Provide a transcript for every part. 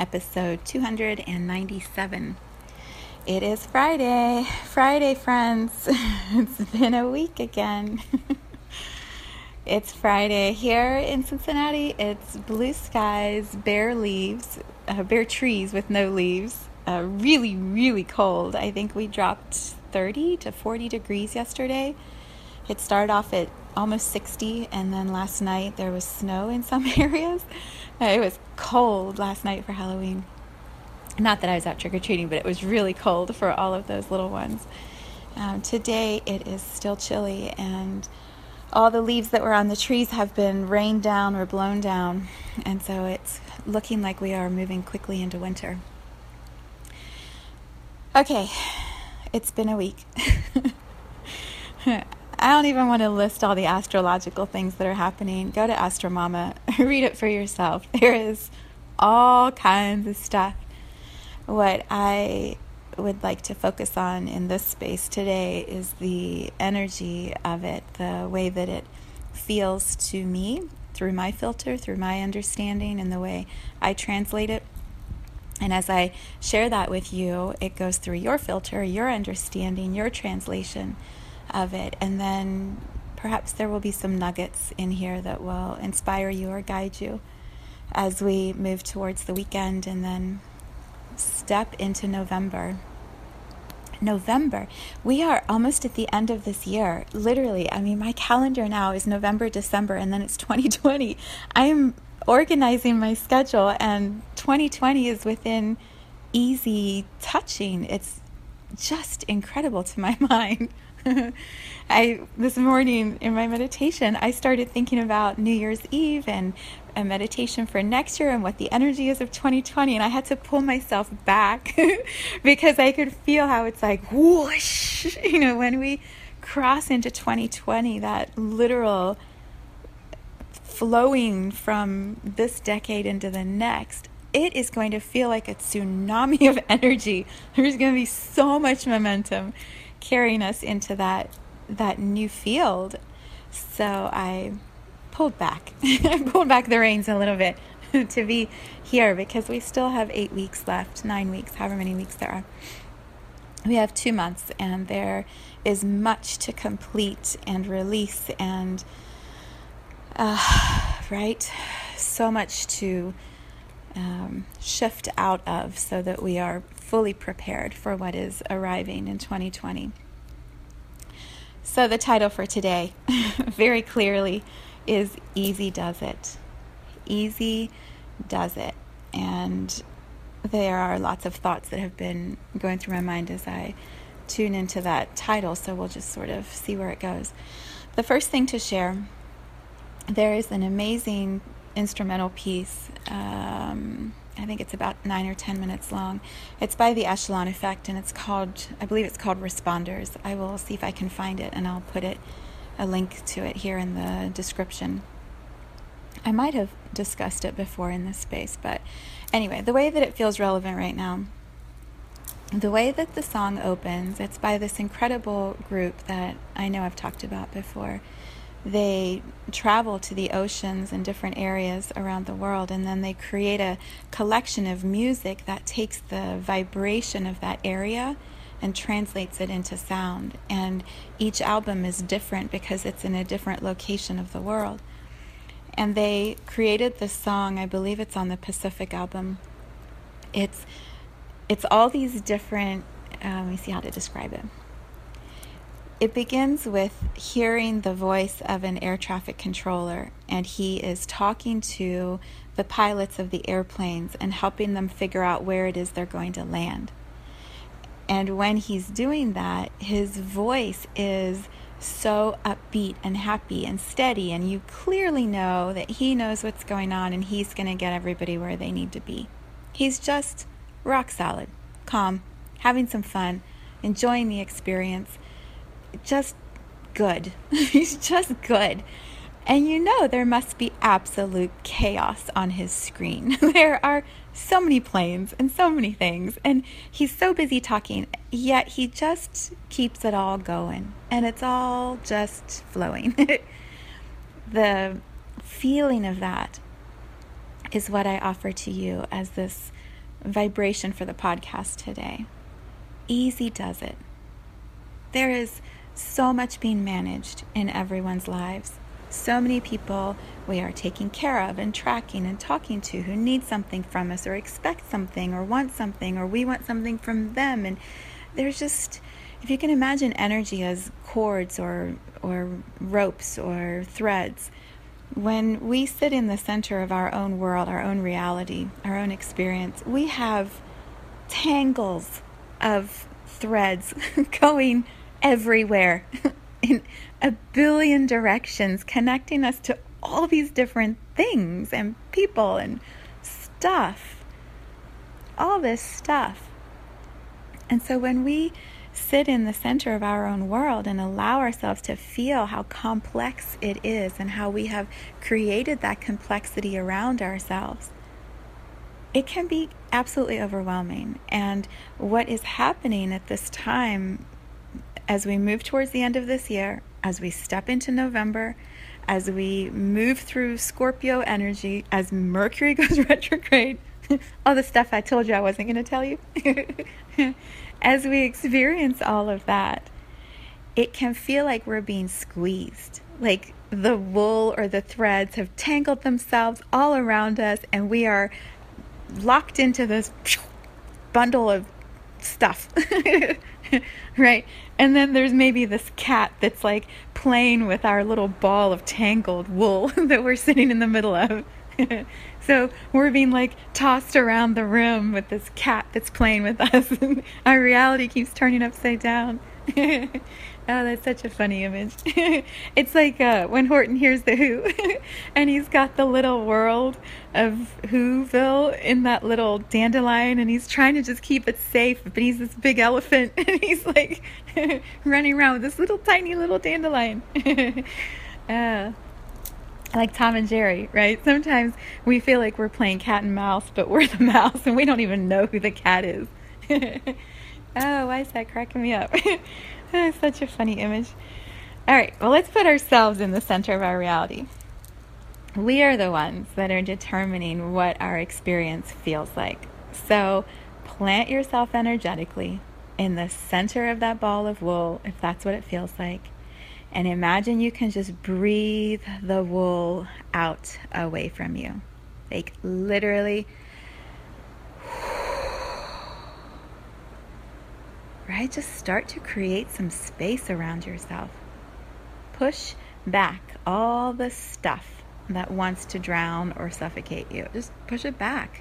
Episode 297. It is Friday. Friday, friends. it's been a week again. it's Friday. Here in Cincinnati, it's blue skies, bare leaves, uh, bare trees with no leaves. Uh, really, really cold. I think we dropped 30 to 40 degrees yesterday. It started off at almost 60, and then last night there was snow in some areas. It was cold last night for Halloween. Not that I was out trick or treating, but it was really cold for all of those little ones. Um, today it is still chilly, and all the leaves that were on the trees have been rained down or blown down, and so it's looking like we are moving quickly into winter. Okay, it's been a week. I don't even want to list all the astrological things that are happening. Go to Astromama, read it for yourself. There is all kinds of stuff. What I would like to focus on in this space today is the energy of it, the way that it feels to me through my filter, through my understanding, and the way I translate it. And as I share that with you, it goes through your filter, your understanding, your translation of it. And then perhaps there will be some nuggets in here that will inspire you or guide you as we move towards the weekend and then step into November. November. We are almost at the end of this year. Literally, I mean, my calendar now is November, December, and then it's 2020. I'm organizing my schedule, and 2020 is within easy touching. It's just incredible to my mind. I this morning in my meditation, I started thinking about New Year's Eve and a meditation for next year and what the energy is of 2020 and I had to pull myself back because I could feel how it's like whoosh, you know, when we cross into 2020 that literal flowing from this decade into the next it is going to feel like a tsunami of energy. There's going to be so much momentum carrying us into that that new field. So I pulled back. I pulled back the reins a little bit to be here because we still have eight weeks left, nine weeks, however many weeks there are. We have two months, and there is much to complete and release, and uh, right, so much to um, shift out of so that we are fully prepared for what is arriving in 2020. So, the title for today, very clearly, is Easy Does It. Easy Does It. And there are lots of thoughts that have been going through my mind as I tune into that title, so we'll just sort of see where it goes. The first thing to share there is an amazing instrumental piece. Um, I think it's about nine or ten minutes long. It's by the Echelon Effect, and it's called, I believe it's called Responders. I will see if I can find it, and I'll put it a link to it here in the description. I might have discussed it before in this space, but anyway, the way that it feels relevant right now, the way that the song opens, it's by this incredible group that I know I've talked about before they travel to the oceans and different areas around the world and then they create a collection of music that takes the vibration of that area and translates it into sound. And each album is different because it's in a different location of the world. And they created this song i believe it's on the pacific album. It's it's all these different uh, let me see how to describe it it begins with hearing the voice of an air traffic controller, and he is talking to the pilots of the airplanes and helping them figure out where it is they're going to land. And when he's doing that, his voice is so upbeat and happy and steady, and you clearly know that he knows what's going on and he's going to get everybody where they need to be. He's just rock solid, calm, having some fun, enjoying the experience, just good. he's just good. And you know there must be absolute chaos on his screen. there are so many planes and so many things, and he's so busy talking, yet he just keeps it all going, and it's all just flowing. the feeling of that is what I offer to you as this vibration for the podcast today. Easy does it. There is so much being managed in everyone's lives. So many people we are taking care of and tracking and talking to who need something from us or expect something or want something or we want something from them. And there's just if you can imagine energy as cords or or ropes or threads when we sit in the center of our own world our own reality our own experience we have tangles of threads going everywhere in a billion directions connecting us to all these different things and people and stuff. All this stuff. And so when we sit in the center of our own world and allow ourselves to feel how complex it is and how we have created that complexity around ourselves, it can be absolutely overwhelming. And what is happening at this time as we move towards the end of this year, as we step into November, as we move through Scorpio energy, as Mercury goes retrograde, all the stuff I told you I wasn't going to tell you, as we experience all of that, it can feel like we're being squeezed. Like the wool or the threads have tangled themselves all around us, and we are locked into this bundle of stuff. right? And then there's maybe this cat that's like playing with our little ball of tangled wool that we're sitting in the middle of. so we're being like tossed around the room with this cat that's playing with us, our reality keeps turning upside down. Oh, that's such a funny image. it's like uh, when Horton hears the Who, and he's got the little world of Whoville in that little dandelion, and he's trying to just keep it safe, but he's this big elephant, and he's like running around with this little tiny little dandelion. uh, like Tom and Jerry, right? Sometimes we feel like we're playing cat and mouse, but we're the mouse, and we don't even know who the cat is. oh, why is that cracking me up? Such a funny image. All right, well, let's put ourselves in the center of our reality. We are the ones that are determining what our experience feels like. So plant yourself energetically in the center of that ball of wool, if that's what it feels like. And imagine you can just breathe the wool out away from you. Like literally right? Just start to create some space around yourself. Push back all the stuff that wants to drown or suffocate you. Just push it back.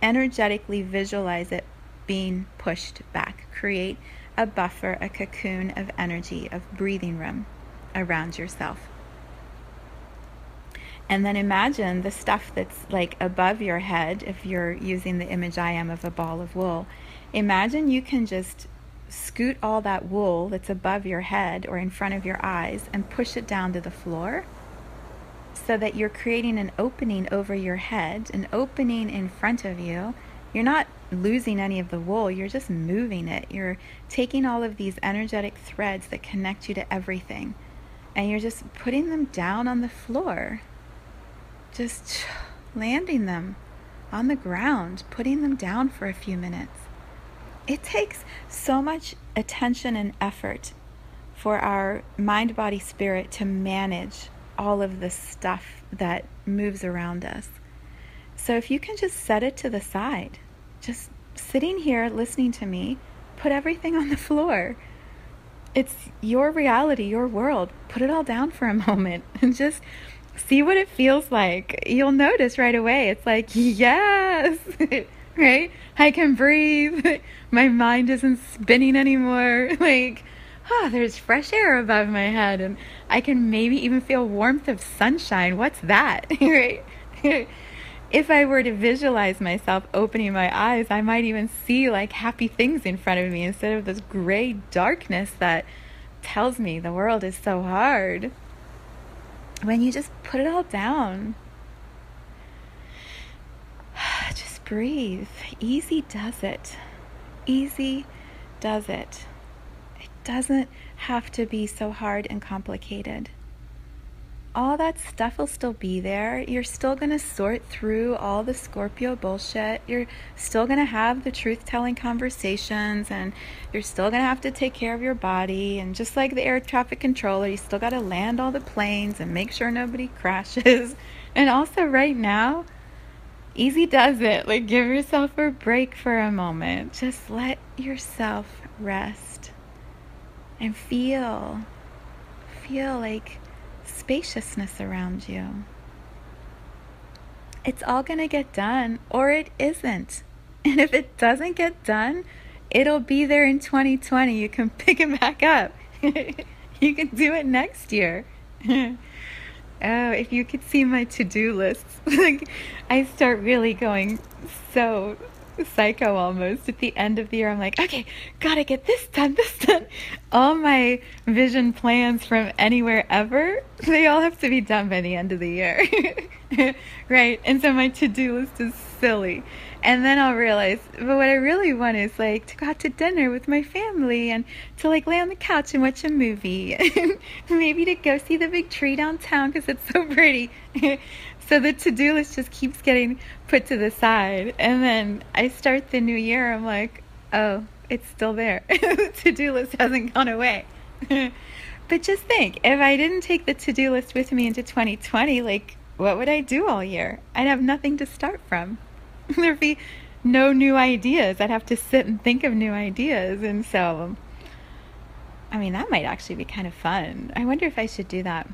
Energetically visualize it being pushed back. Create a buffer, a cocoon of energy, of breathing room around yourself. And then imagine the stuff that's like above your head, if you're using the image I am of a ball of wool Imagine you can just scoot all that wool that's above your head or in front of your eyes and push it down to the floor so that you're creating an opening over your head, an opening in front of you. You're not losing any of the wool, you're just moving it. You're taking all of these energetic threads that connect you to everything and you're just putting them down on the floor. Just landing them on the ground, putting them down for a few minutes it takes so much attention and effort for our mind, body, spirit to manage all of the stuff that moves around us. So if you can just set it to the side, just sitting here listening to me, put everything on the floor. It's your reality, your world. Put it all down for a moment and just see what it feels like. You'll notice right away. It's like, yes, right? I can breathe. My mind isn't spinning anymore. Like, oh, there's fresh air above my head, and I can maybe even feel warmth of sunshine. What's that? right? if I were to visualize myself opening my eyes, I might even see like happy things in front of me instead of this gray darkness that tells me the world is so hard. When you just put it all down, just breathe. Easy does it. Easy does it. It doesn't have to be so hard and complicated all that stuff will still be there. You're still going to sort through all the Scorpio bullshit. You're still going to have the truth telling conversations and you're still going to have to take care of your body. And just like the air traffic controller, you still got to land all the planes and make sure nobody crashes. And also, right now, easy does it. Like, give yourself a break for a moment. Just let yourself rest and feel. Feel like spaciousness around you. It's all going to get done, or it isn't. And if it doesn't get done, it'll be there in 2020. You can pick it back up. you can do it next year. oh, if you could see my to do lists, like I start really going so psycho almost at the end of the year. I'm like, okay, gotta get this done, this done. All my vision plans from anywhere ever, they all have to be done by the end of the year. right? And so my to do list is silly. And then I'll realize, but what I really want is like to go out to dinner with my family and to like lay on the couch and watch a movie. and Maybe to go see the big tree downtown because it's so pretty. So the to do list just keeps getting put to the side. And then I start the new year, I'm like, oh, it's still there. the to do list hasn't gone away. but just think if I didn't take the to do list with me into 2020, like, what would I do all year? I'd have nothing to start from. There'd be no new ideas. I'd have to sit and think of new ideas. And so, I mean, that might actually be kind of fun. I wonder if I should do that.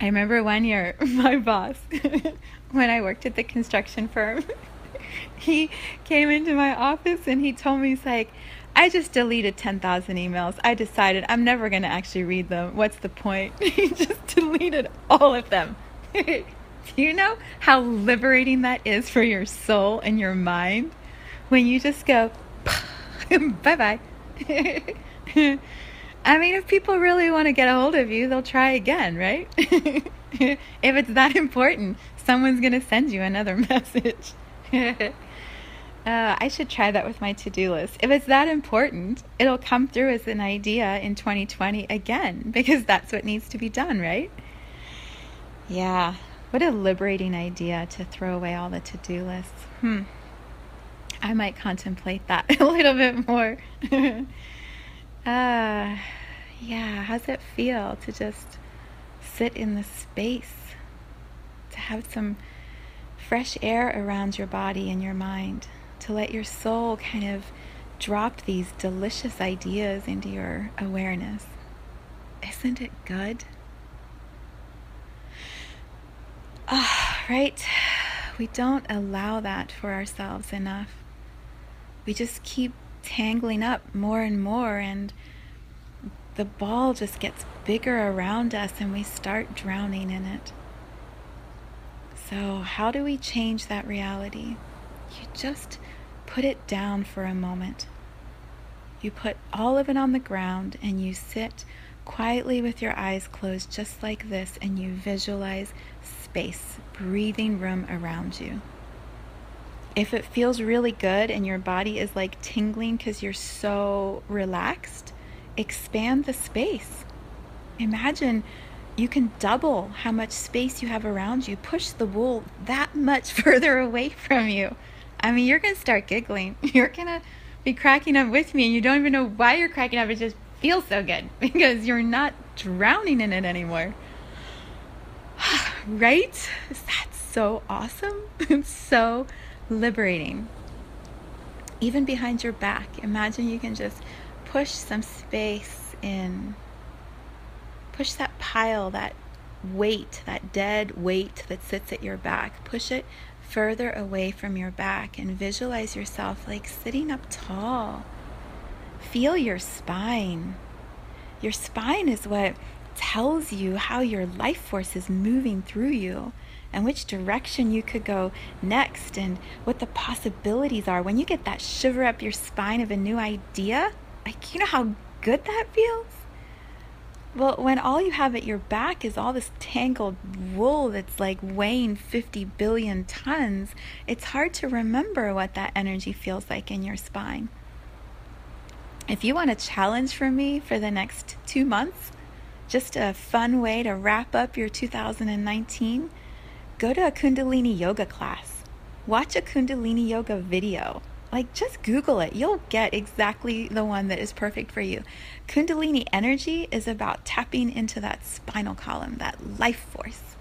I remember one year, my boss, when I worked at the construction firm, he came into my office and he told me, he's like, I just deleted 10,000 emails. I decided I'm never going to actually read them. What's the point? he just deleted all of them. You know how liberating that is for your soul and your mind? When you just go, bye bye. I mean, if people really want to get a hold of you, they'll try again, right? if it's that important, someone's going to send you another message. uh, I should try that with my to do list. If it's that important, it'll come through as an idea in 2020 again, because that's what needs to be done, right? Yeah, what a liberating idea to throw away all the to do lists. Hmm. I might contemplate that a little bit more. uh, yeah, how's it feel to just sit in the space, to have some fresh air around your body and your mind, to let your soul kind of drop these delicious ideas into your awareness? Isn't it good? Ah, right? We don't allow that for ourselves enough. We just keep tangling up more and more and the ball just gets bigger around us and we start drowning in it. So, how do we change that reality? You just put it down for a moment. You put all of it on the ground and you sit quietly with your eyes closed, just like this, and you visualize space, breathing room around you. If it feels really good and your body is like tingling because you're so relaxed, expand the space. Imagine you can double how much space you have around you. Push the wool that much further away from you. I mean, you're going to start giggling. You're going to be cracking up with me, and you don't even know why you're cracking up. It's just feels so good because you're not drowning in it anymore. right? That's so awesome. It's so liberating. Even behind your back, imagine you can just push some space in. Push that pile, that weight, that dead weight that sits at your back, push it further away from your back and visualize yourself like sitting up tall. Feel your spine. Your spine is what tells you how your life force is moving through you and which direction you could go next and what the possibilities are. When you get that shiver up your spine of a new idea, like, you know how good that feels? Well, when all you have at your back is all this tangled wool that's like weighing 50 billion tons, it's hard to remember what that energy feels like in your spine. If you want a challenge from me for the next two months, just a fun way to wrap up your 2019, go to a Kundalini yoga class. Watch a Kundalini yoga video. Like, just Google it. You'll get exactly the one that is perfect for you. Kundalini energy is about tapping into that spinal column, that life force,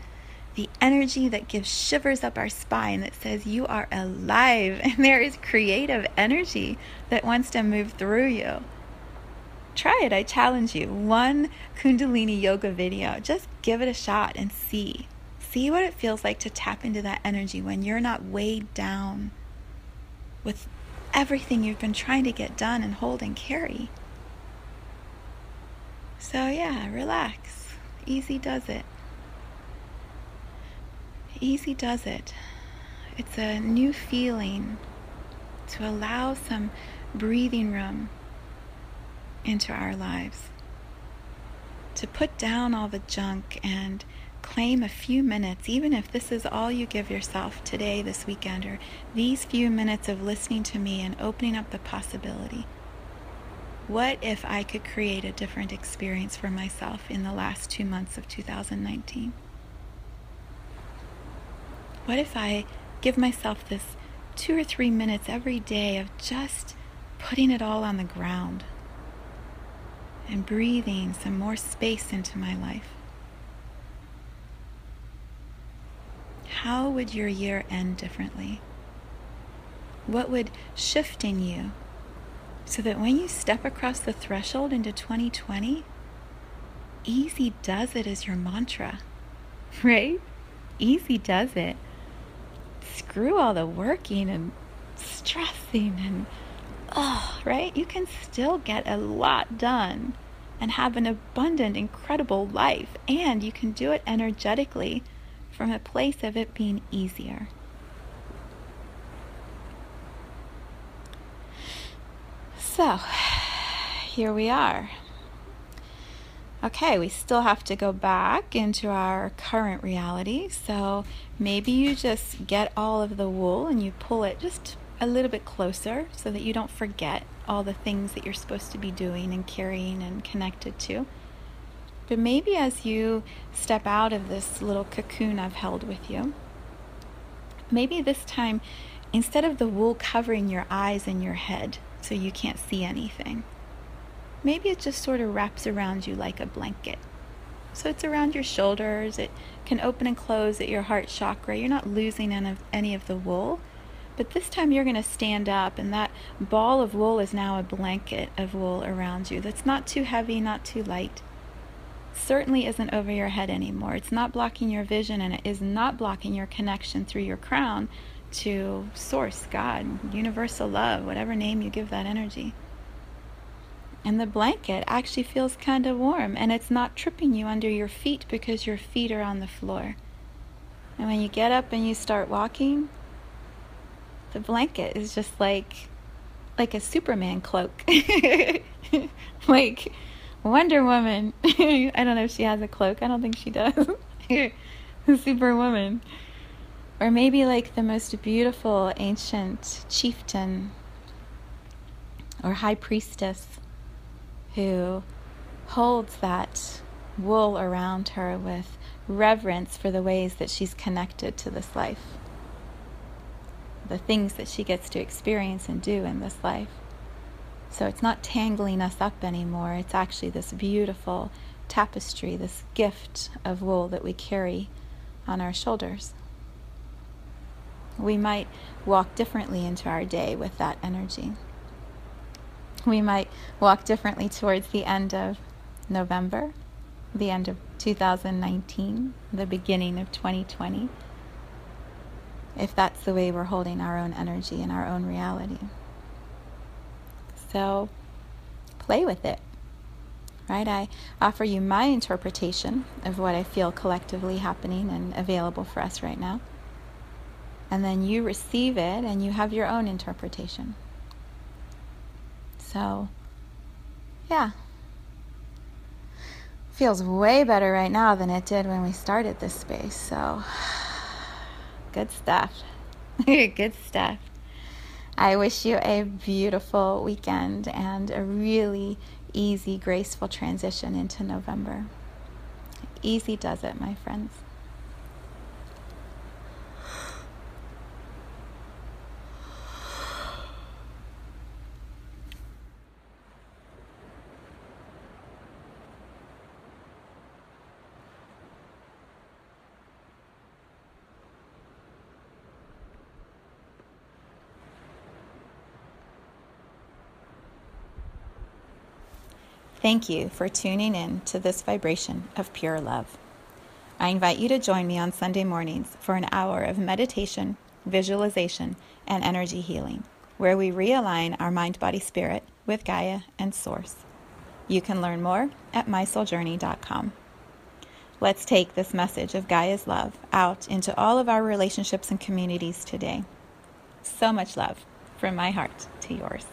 the energy that gives shivers up our spine that says you are alive and there is creative energy that wants to move through you. Try it, I challenge you. One Kundalini yoga video. Just give it a shot and see. See what it feels like to tap into that energy when you're not weighed down with everything you've been trying to get done and hold and carry. So, yeah, relax. Easy does it. Easy does it. It's a new feeling to allow some breathing room into our lives. To put down all the junk and claim a few minutes, even if this is all you give yourself today, this weekend, or these few minutes of listening to me and opening up the possibility. What if I could create a different experience for myself in the last two months of 2019? What if I give myself this two or three minutes every day of just putting it all on the ground and breathing some more space into my life? how would your year end differently? What would shift in you so that when you step across the threshold into 2020, easy does it is your mantra, right? Easy does it. Screw all the working and stressing and, oh, right? You can still get a lot done and have an abundant, incredible life, and you can do it energetically from a place of it being easier. So, here we are. Okay, we still have to go back into our current reality. So, maybe you just get all of the wool and you pull it just a little bit closer so that you don't forget all the things that you're supposed to be doing and carrying and connected to. But maybe as you step out of this little cocoon I've held with you, maybe this time, instead of the wool covering your eyes and your head so you can't see anything, maybe it just sort of wraps around you like a blanket. So it's around your shoulders, it can open and close at your heart chakra. You're not losing any of the wool. But this time you're going to stand up, and that ball of wool is now a blanket of wool around you that's not too heavy, not too light certainly isn't over your head anymore. It's not blocking your vision and it is not blocking your connection through your crown to Source, God, universal love, whatever name you give that energy. And the blanket actually feels kind of warm and it's not tripping you under your feet because your feet are on the floor. And when you get up and you start walking, the blanket is just like like a Superman cloak. like Wonder Woman. I don't know if she has a cloak. I don't think she does. Superwoman. Or maybe like the most beautiful ancient chieftain or high priestess who holds that wool around her with reverence for the ways that she's connected to this life, the things that she gets to experience and do in this life. So it's not tangling us up anymore. It's actually this beautiful tapestry, this gift of wool that we carry on our shoulders. We might walk differently into our day with that energy. We might walk differently towards the end of November, the end of 2019, the beginning of 2020, if that's the way we're holding our own energy and our own reality. So play with it. Right? I offer you my interpretation of what I feel collectively happening and available for us right now. And then you receive it and you have your own interpretation. So, yeah. Feels way better right now than it did when we started this space. So, good stuff. good stuff. I wish you a beautiful weekend and a really easy, graceful transition into November. Easy does it, my friends. Thank you for tuning in to this vibration of pure love. I invite you to join me on Sunday mornings for an hour of meditation, visualization, and energy healing, where we realign our mind, body, spirit with Gaia and Source. You can learn more at mysouljourney.com. Let's take this message of Gaia's love out into all of our relationships and communities today. So much love from my heart to yours.